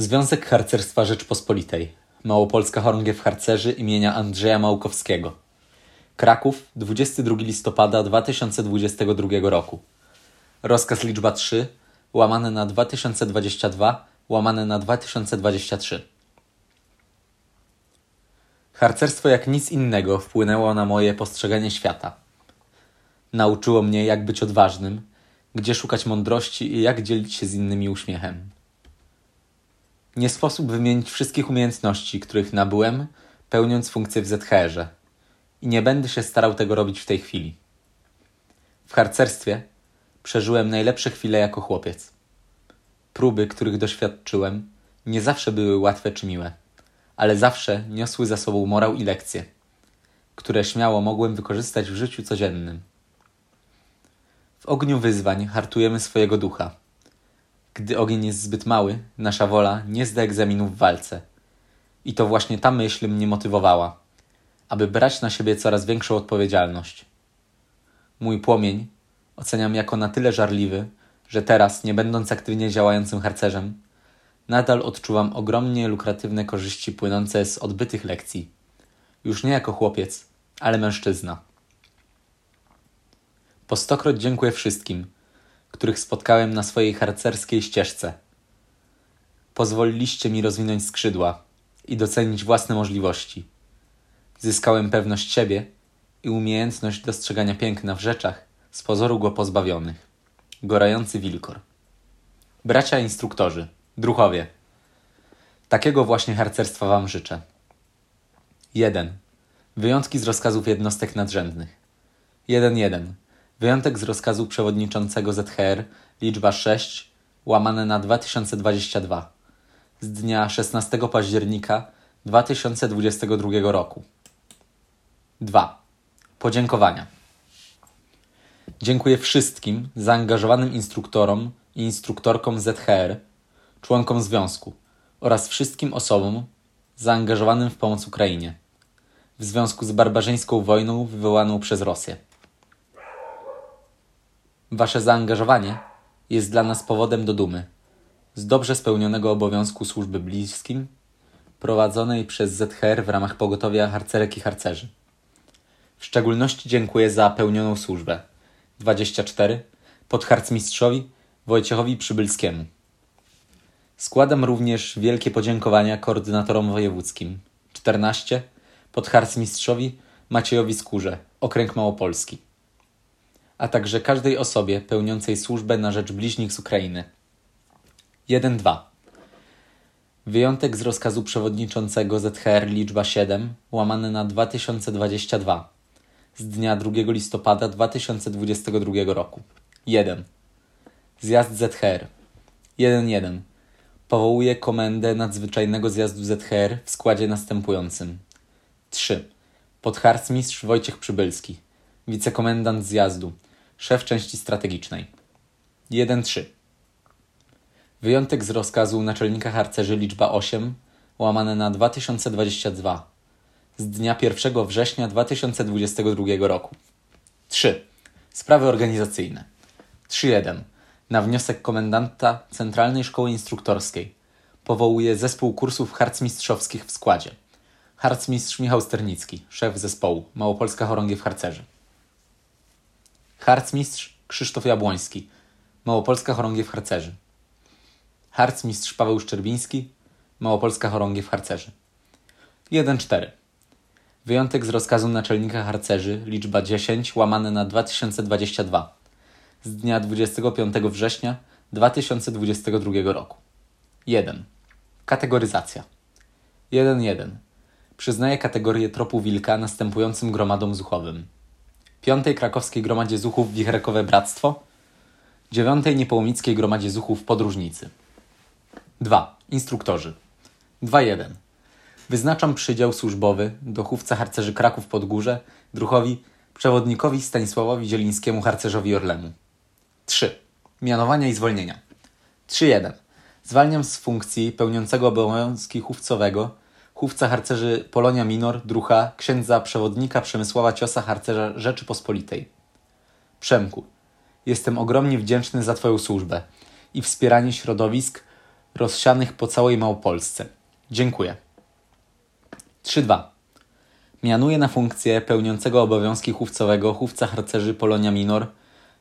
Związek Harcerstwa Rzeczpospolitej. Małopolska Chorągiew Harcerzy imienia Andrzeja Małkowskiego. Kraków, 22 listopada 2022 roku. Rozkaz liczba 3, łamane na 2022, łamane na 2023. Harcerstwo jak nic innego wpłynęło na moje postrzeganie świata. Nauczyło mnie, jak być odważnym, gdzie szukać mądrości i jak dzielić się z innymi uśmiechem. Nie sposób wymienić wszystkich umiejętności, których nabyłem, pełniąc funkcję w ZHR-ze. I nie będę się starał tego robić w tej chwili. W harcerstwie przeżyłem najlepsze chwile jako chłopiec. Próby, których doświadczyłem, nie zawsze były łatwe czy miłe, ale zawsze niosły za sobą morał i lekcje, które śmiało mogłem wykorzystać w życiu codziennym. W ogniu wyzwań hartujemy swojego ducha – gdy ogień jest zbyt mały, nasza wola nie zda egzaminu w walce. I to właśnie ta myśl mnie motywowała, aby brać na siebie coraz większą odpowiedzialność. Mój płomień oceniam jako na tyle żarliwy, że teraz, nie będąc aktywnie działającym harcerzem, nadal odczuwam ogromnie lukratywne korzyści płynące z odbytych lekcji. Już nie jako chłopiec, ale mężczyzna. Po stokroć dziękuję wszystkim – których spotkałem na swojej harcerskiej ścieżce. Pozwoliliście mi rozwinąć skrzydła i docenić własne możliwości. Zyskałem pewność siebie i umiejętność dostrzegania piękna w rzeczach z pozoru go pozbawionych. Gorający wilkor. Bracia instruktorzy, druchowie. Takiego właśnie harcerstwa Wam życzę. 1. Wyjątki z rozkazów jednostek nadrzędnych. 1.1. Wyjątek z rozkazu przewodniczącego ZHR liczba 6 łamane na 2022 z dnia 16 października 2022 roku. 2. Podziękowania. Dziękuję wszystkim zaangażowanym instruktorom i instruktorkom ZHR, członkom związku oraz wszystkim osobom zaangażowanym w pomoc Ukrainie w związku z barbarzyńską wojną wywołaną przez Rosję. Wasze zaangażowanie jest dla nas powodem do dumy. Z dobrze spełnionego obowiązku służby bliskim prowadzonej przez ZHR w ramach pogotowia harcerek i harcerzy. W szczególności dziękuję za pełnioną służbę. 24 podharcmistrzowi Wojciechowi Przybylskiemu. Składam również wielkie podziękowania koordynatorom wojewódzkim. 14 podharcmistrzowi Maciejowi Skórze, Okręg Małopolski a także każdej osobie pełniącej służbę na rzecz bliźnich z Ukrainy. 1.2. Wyjątek z rozkazu przewodniczącego ZHR liczba 7 łamane na 2022 z dnia 2 listopada 2022 roku. 1. Zjazd ZHR 1.1. Powołuje Komendę Nadzwyczajnego Zjazdu ZHR w składzie następującym. 3. Podharcmistrz Wojciech Przybylski, wicekomendant zjazdu, Szef części strategicznej. 1.3. Wyjątek z rozkazu naczelnika harcerzy liczba 8 łamane na 2022 z dnia 1 września 2022 roku. 3. Sprawy organizacyjne. 3.1. Na wniosek komendanta Centralnej Szkoły Instruktorskiej powołuje zespół kursów harcmistrzowskich w składzie. Harcmistrz Michał Sternicki, szef zespołu Małopolska Chorągiew Harcerzy. Harcmistrz Krzysztof Jabłoński, Małopolska Chorągiew Harcerzy. Harcmistrz Paweł Szczerbiński, Małopolska Chorągiew Harcerzy. 1.4. Wyjątek z rozkazu naczelnika harcerzy, liczba 10, łamane na 2022, z dnia 25 września 2022 roku. 1. Kategoryzacja. 1.1. Przyznaje kategorię tropu wilka następującym gromadom zuchowym. Piątej Krakowskiej Gromadzie Zuchów Wicherkowe Bractwo, Dziewiątej Niepołomickiej Gromadzie Zuchów Podróżnicy. 2. Instruktorzy. 2.1. Wyznaczam przydział służbowy do chówca harcerzy Kraków Podgórze, druchowi, przewodnikowi Stanisławowi Zielińskiemu harcerzowi Orlenu. 3. Mianowania i zwolnienia. 3.1. Zwalniam z funkcji pełniącego obowiązki chówcowego chówca harcerzy Polonia Minor, drucha, księdza przewodnika Przemysława Ciosa, harcerza Rzeczypospolitej. Przemku, jestem ogromnie wdzięczny za Twoją służbę i wspieranie środowisk rozsianych po całej Małopolsce. Dziękuję. 3.2. Mianuje na funkcję pełniącego obowiązki chówcowego chówca harcerzy Polonia Minor,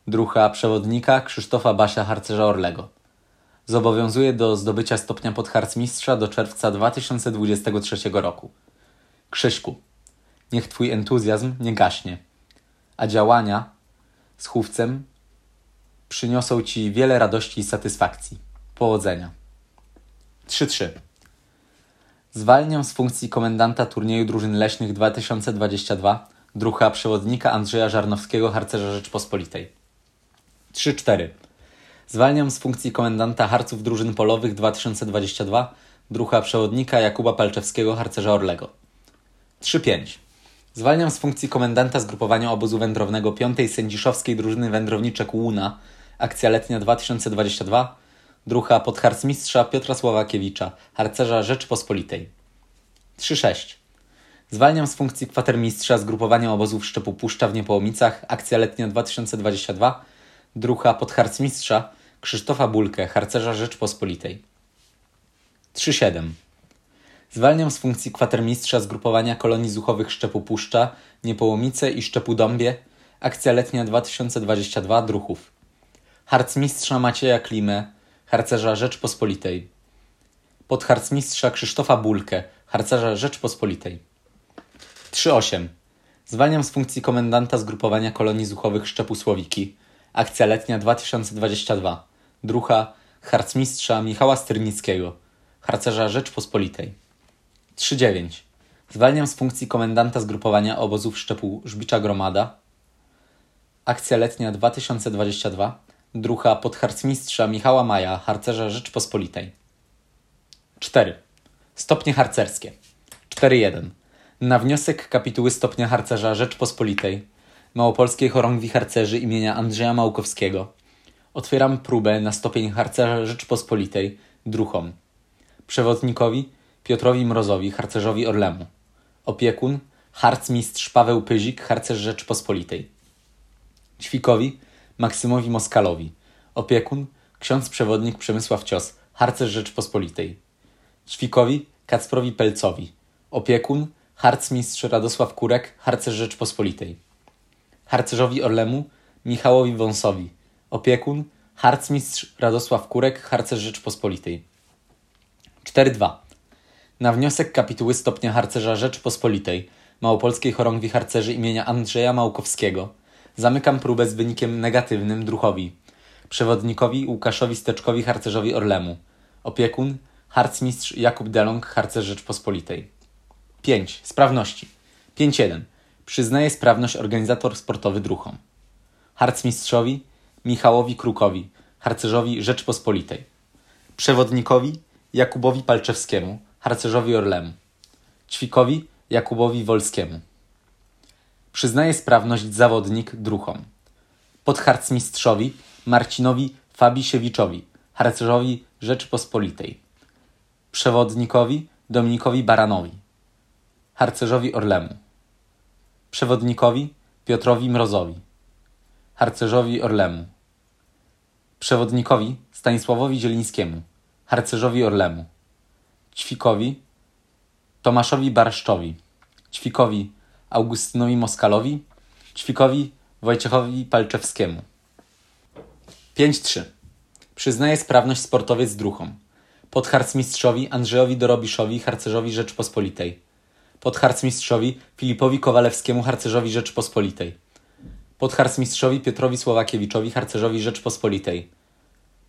drucha przewodnika Krzysztofa Basia harcerza Orlego. Zobowiązuje do zdobycia stopnia podharcmistrza do czerwca 2023 roku. Krzyśku, niech twój entuzjazm nie gaśnie, a działania z chówcem przyniosą ci wiele radości i satysfakcji. Powodzenia. 3.3. Zwalniam z funkcji komendanta turnieju drużyn leśnych 2022 drucha przewodnika Andrzeja Żarnowskiego, harcerza Rzeczpospolitej. 3.4. Zwalniam z funkcji komendanta harców drużyn polowych 2022 drucha przewodnika Jakuba Palczewskiego, harcerza Orlego. 3.5. Zwalniam z funkcji komendanta zgrupowania obozu wędrownego 5. Sędziszowskiej Drużyny Wędrowniczek Łuna, akcja letnia 2022 drucha podharcmistrza Piotra Sławakiewicza, harcerza Rzeczpospolitej. 3.6. Zwalniam z funkcji kwatermistrza zgrupowania obozów Szczepu Puszcza w Niepołomicach, akcja letnia 2022, drucha podharcmistrza Krzysztofa Bulkę, harcerza Rzeczpospolitej. 3.7. Zwalniam z funkcji kwatermistrza zgrupowania kolonii zuchowych Szczepu Puszcza, Niepołomice i Szczepu Dąbie, akcja letnia 2022, druchów. Harcmistrza Macieja Klimę, harcerza Rzeczpospolitej. Podharcmistrza Krzysztofa Bulkę, harcerza Rzeczpospolitej. 3.8. Zwalniam z funkcji komendanta zgrupowania kolonii zuchowych Szczepu Słowiki. Akcja letnia 2022. Drucha harcmistrza Michała Styrnickiego, harcerza Rzeczpospolitej. 3.9. Zwalniam z funkcji komendanta zgrupowania obozów Szczepu Żbicza Gromada. Akcja letnia 2022 drucha podharcmistrza Michała Maja, harcerza Rzeczpospolitej. 4. Stopnie harcerskie. 4.1. Na wniosek kapituły stopnia harcerza Rzeczpospolitej Małopolskiej Chorągwi Harcerzy imienia Andrzeja Małkowskiego otwieram próbę na stopień harcerza Rzeczpospolitej druchom. Przewodnikowi Piotrowi Mrozowi, harcerzowi Orlemu. Opiekun harcmistrz Paweł Pyzik, harcerz Rzeczpospolitej. Ćwikowi Maksymowi Moskalowi. Opiekun ksiądz przewodnik Przemysław Cios, harcerz Rzeczpospolitej. Ćwikowi Kacprowi Pelcowi. Opiekun harcmistrz Radosław Kurek, harcerz Rzeczpospolitej. Harcerzowi Orlemu Michałowi Wąsowi. Opiekun harcmistrz Radosław Kurek, harcerz Rzeczpospolitej. 4.2. Na wniosek kapituły stopnia harcerza Rzeczpospolitej Małopolskiej Chorągwi Harcerzy imienia Andrzeja Małkowskiego zamykam próbę z wynikiem negatywnym druchowi. Przewodnikowi Łukaszowi Steczkowi harcerzowi Orlemu. Opiekun harcmistrz Jakub Delong harcerz Rzeczpospolitej. 5. Sprawności. 5.1. Przyznaje sprawność organizator sportowy druchom. Harcmistrzowi Michałowi Krukowi, harcerzowi Rzeczpospolitej. Przewodnikowi Jakubowi Palczewskiemu, harcerzowi Orlemu. Ćwikowi Jakubowi Wolskiemu. Przyznaje sprawność zawodnik druchom. Podharcmistrzowi Marcinowi Fabisiewiczowi, harcerzowi Rzeczpospolitej. Przewodnikowi Dominikowi Baranowi, harcerzowi Orlemu. Przewodnikowi Piotrowi Mrozowi, harcerzowi Orlemu. Przewodnikowi Stanisławowi Zielińskiemu, harcerzowi Orlemu. Ćwikowi Tomaszowi Barszczowi, Ćwikowi Augustynowi Moskalowi, Ćwikowi Wojciechowi Palczewskiemu. 5-3. Przyznaje sprawność sportowiec druchom. Podharcmistrzowi Andrzejowi Dorobiszowi, harcerzowi Rzeczpospolitej. Podharcmistrzowi Filipowi Kowalewskiemu, harcerzowi Rzeczpospolitej. Podharcmistrzowi Piotrowi Słowakiewiczowi, harcerzowi Rzeczpospolitej.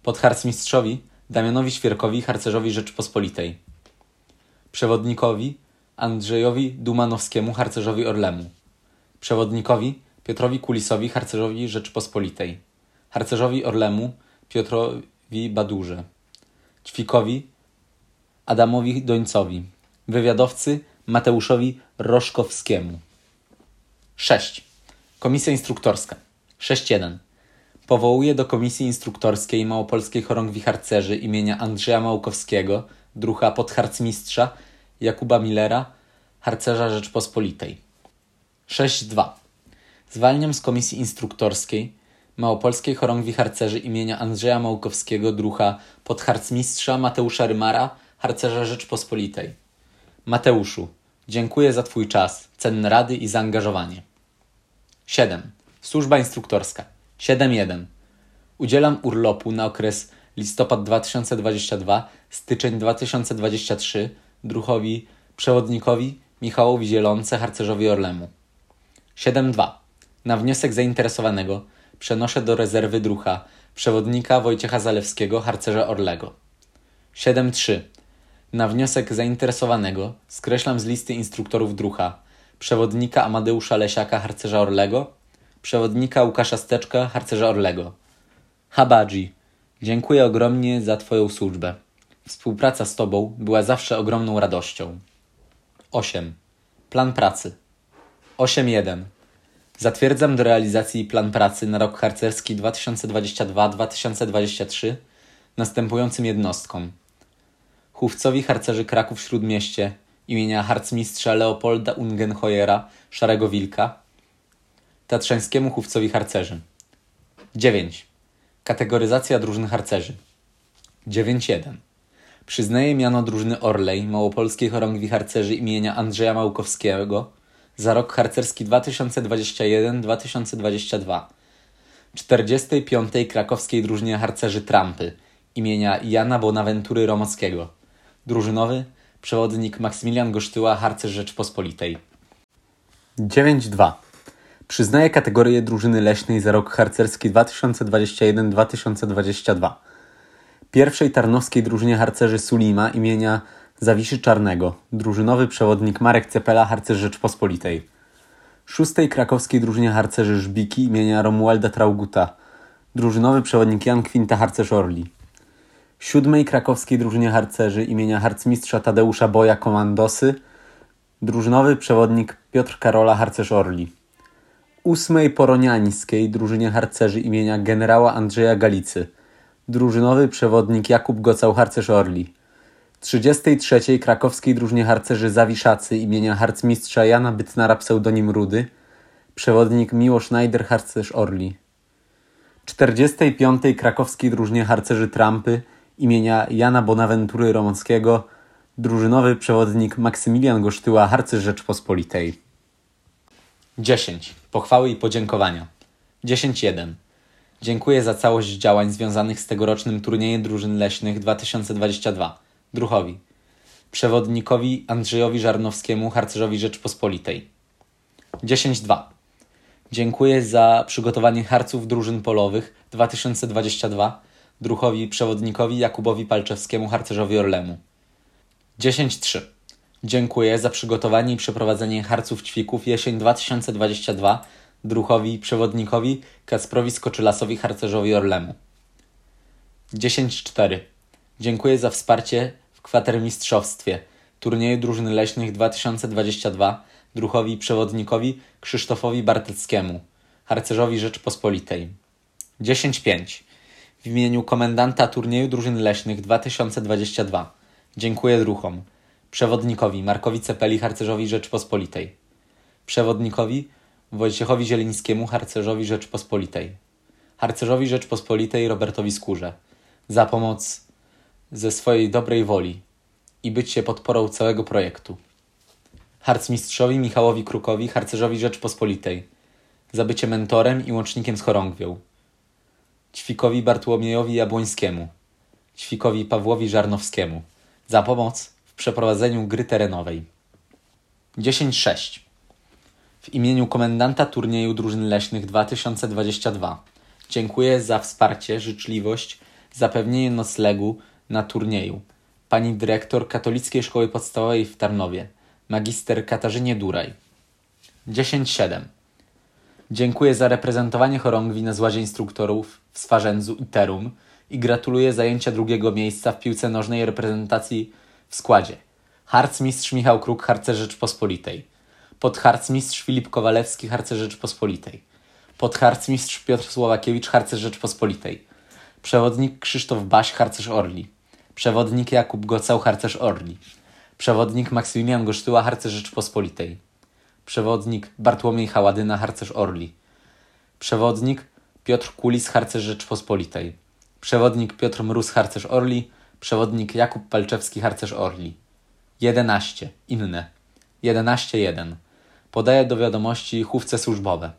Podharcmistrzowi Damianowi Świerkowi, harcerzowi Rzeczpospolitej. Przewodnikowi Andrzejowi Dumanowskiemu, harcerzowi Orlemu. Przewodnikowi Piotrowi Kulisowi, harcerzowi Rzeczpospolitej. Harcerzowi Orlemu Piotrowi Badurze. Ćwikowi Adamowi Dońcowi. Wywiadowcy Mateuszowi Roszkowskiemu. 6. Komisja instruktorska. 6.1. Powołuje do Komisji Instruktorskiej Małopolskiej Chorągwi Harcerzy imienia Andrzeja Małkowskiego, drucha podharcmistrza Jakuba Millera, harcerza Rzeczpospolitej. 6.2. Zwalniam z Komisji Instruktorskiej Małopolskiej Chorągwi Harcerzy imienia Andrzeja Małkowskiego drucha podharcmistrza Mateusza Rymara, harcerza Rzeczpospolitej. Mateuszu, dziękuję za Twój czas, cenne rady i zaangażowanie. 7. Służba instruktorska. 7.1. Udzielam urlopu na okres listopad 2022, styczeń 2023 druchowi przewodnikowi Michałowi Zielonce, harcerzowi Orlemu. 7.2. Na wniosek zainteresowanego przenoszę do rezerwy drucha przewodnika Wojciecha Zalewskiego, harcerza Orlego. 7.3. Na wniosek zainteresowanego skreślam z listy instruktorów drucha przewodnika Amadeusza Lesiaka, harcerza Orlego, przewodnika Łukasza Steczka, harcerza Orlego. Habadzi, dziękuję ogromnie za Twoją służbę. Współpraca z Tobą była zawsze ogromną radością. 8. Plan pracy. 8.1. Zatwierdzam do realizacji plan pracy na rok harcerski 2022-2023 następującym jednostkom. Chówcowi harcerzy Kraków Śródmieście imienia harcmistrza Leopolda Ungenhojera Szarego Wilka, Tatrzańskiemu chówcowi harcerzy. 9. Kategoryzacja drużyn harcerzy. 9.1. Przyznaje miano drużyny Orlej Małopolskiej Chorągwi Harcerzy imienia Andrzeja Małkowskiego za rok harcerski 2021-2022. 45. Krakowskiej Drużynie Harcerzy Trampy imienia Jana Bonaventury Romockiego. Drużynowy przewodnik Maksymilian Gosztyła, harcerz Rzeczpospolitej. 9.2. Przyznaje kategorię drużyny leśnej za rok harcerski 2021-2022. Pierwszej tarnowskiej drużynie harcerzy Sulima imienia Zawiszy Czarnego. Drużynowy przewodnik Marek Cepela, harcerz Rzeczpospolitej. Szóstej krakowskiej drużynie harcerzy Żbiki imienia Romualda Trauguta. Drużynowy przewodnik Jan Kwinta, harcerz Orli siódmej krakowskiej drużynie harcerzy imienia harcmistrza Tadeusza Boja Komandosy, drużynowy przewodnik Piotr Karola harcerz Orli. Ósmej poroniańskiej drużynie harcerzy imienia generała Andrzeja Galicy, drużynowy przewodnik Jakub Gocał harcerz Orli. 33. krakowskiej drużynie harcerzy Zawiszacy imienia harcmistrza Jana Bytnara pseudonim Rudy, przewodnik Miłosz Najder harcerz Orli. 45. krakowskiej drużynie harcerzy Trampy imienia Jana Bonaventury Romockiego, drużynowy przewodnik Maksymilian Gosztyła, harcerz Rzeczpospolitej. 10. Pochwały i podziękowania. 10.1. Dziękuję za całość działań związanych z tegorocznym turniejem drużyn leśnych 2022. Druchowi. Przewodnikowi Andrzejowi Żarnowskiemu, harcerzowi Rzeczpospolitej. 10.2. Dziękuję za przygotowanie harców drużyn polowych 2022 druchowi przewodnikowi Jakubowi Palczewskiemu, harcerzowi Orlemu. 10.3. Dziękuję za przygotowanie i przeprowadzenie harców ćwików jesień 2022 druchowi przewodnikowi Kacprowi Skoczylasowi, harcerzowi Orlemu. 10.4. Dziękuję za wsparcie w kwatermistrzostwie turnieju drużyn leśnych 2022 druchowi przewodnikowi Krzysztofowi Barteckiemu, harcerzowi Rzeczpospolitej. 10.5 w imieniu komendanta turnieju drużyn leśnych 2022 dziękuję druchom, przewodnikowi Markowi Cepeli, harcerzowi Rzeczpospolitej, przewodnikowi Wojciechowi Zielińskiemu, harcerzowi Rzeczpospolitej, harcerzowi Rzeczpospolitej Robertowi Skórze. Za pomoc ze swojej dobrej woli i bycie podporą całego projektu. Harcmistrzowi Michałowi Krukowi, harcerzowi Rzeczpospolitej. Za bycie mentorem i łącznikiem z chorągwią Ćwikowi Bartłomiejowi Jabłońskiemu, Ćwikowi Pawłowi Żarnowskiemu za pomoc w przeprowadzeniu gry terenowej. 10.6 W imieniu komendanta turnieju drużyn leśnych 2022 dziękuję za wsparcie, życzliwość, zapewnienie noclegu na turnieju. Pani dyrektor Katolickiej Szkoły Podstawowej w Tarnowie, magister Katarzynie Duraj. 10.7 Dziękuję za reprezentowanie chorągwi na złazie instruktorów w Swarzędzu i Terum i gratuluję zajęcia drugiego miejsca w piłce nożnej reprezentacji w składzie. Harcmistrz Michał Kruk, harcerz Rzeczpospolitej. Podharcmistrz Filip Kowalewski, harcerz Rzeczpospolitej. Podharcmistrz Piotr Słowakiewicz, harcerz Rzeczpospolitej. Przewodnik Krzysztof Baś, harcerz Orli. Przewodnik Jakub Gocał, harcerz Orli. Przewodnik Maksymilian Gosztyła, harcerz Rzeczpospolitej. Przewodnik Bartłomiej Haładyna, harcerz Orli. Przewodnik Piotr Kulis, harcerz Rzeczpospolitej. Przewodnik Piotr Mróz, harcerz Orli. Przewodnik Jakub Palczewski, harcerz Orli. 11. Inne. 11.1. Podaje do wiadomości chówce służbowe.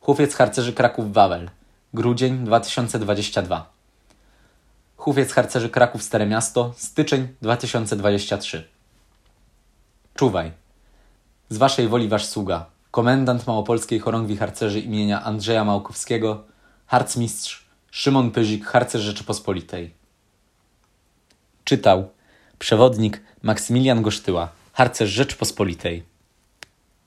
Chówiec harcerzy Kraków-Wawel. Grudzień 2022. Chówiec harcerzy Kraków Stare Miasto. Styczeń 2023. Czuwaj. Z waszej woli wasz sługa. Komendant Małopolskiej Chorągwi Harcerzy imienia Andrzeja Małkowskiego. Harcmistrz Szymon Pyzik, harcerz Rzeczypospolitej. Czytał przewodnik Maksymilian Gosztyła, harcerz Rzeczypospolitej.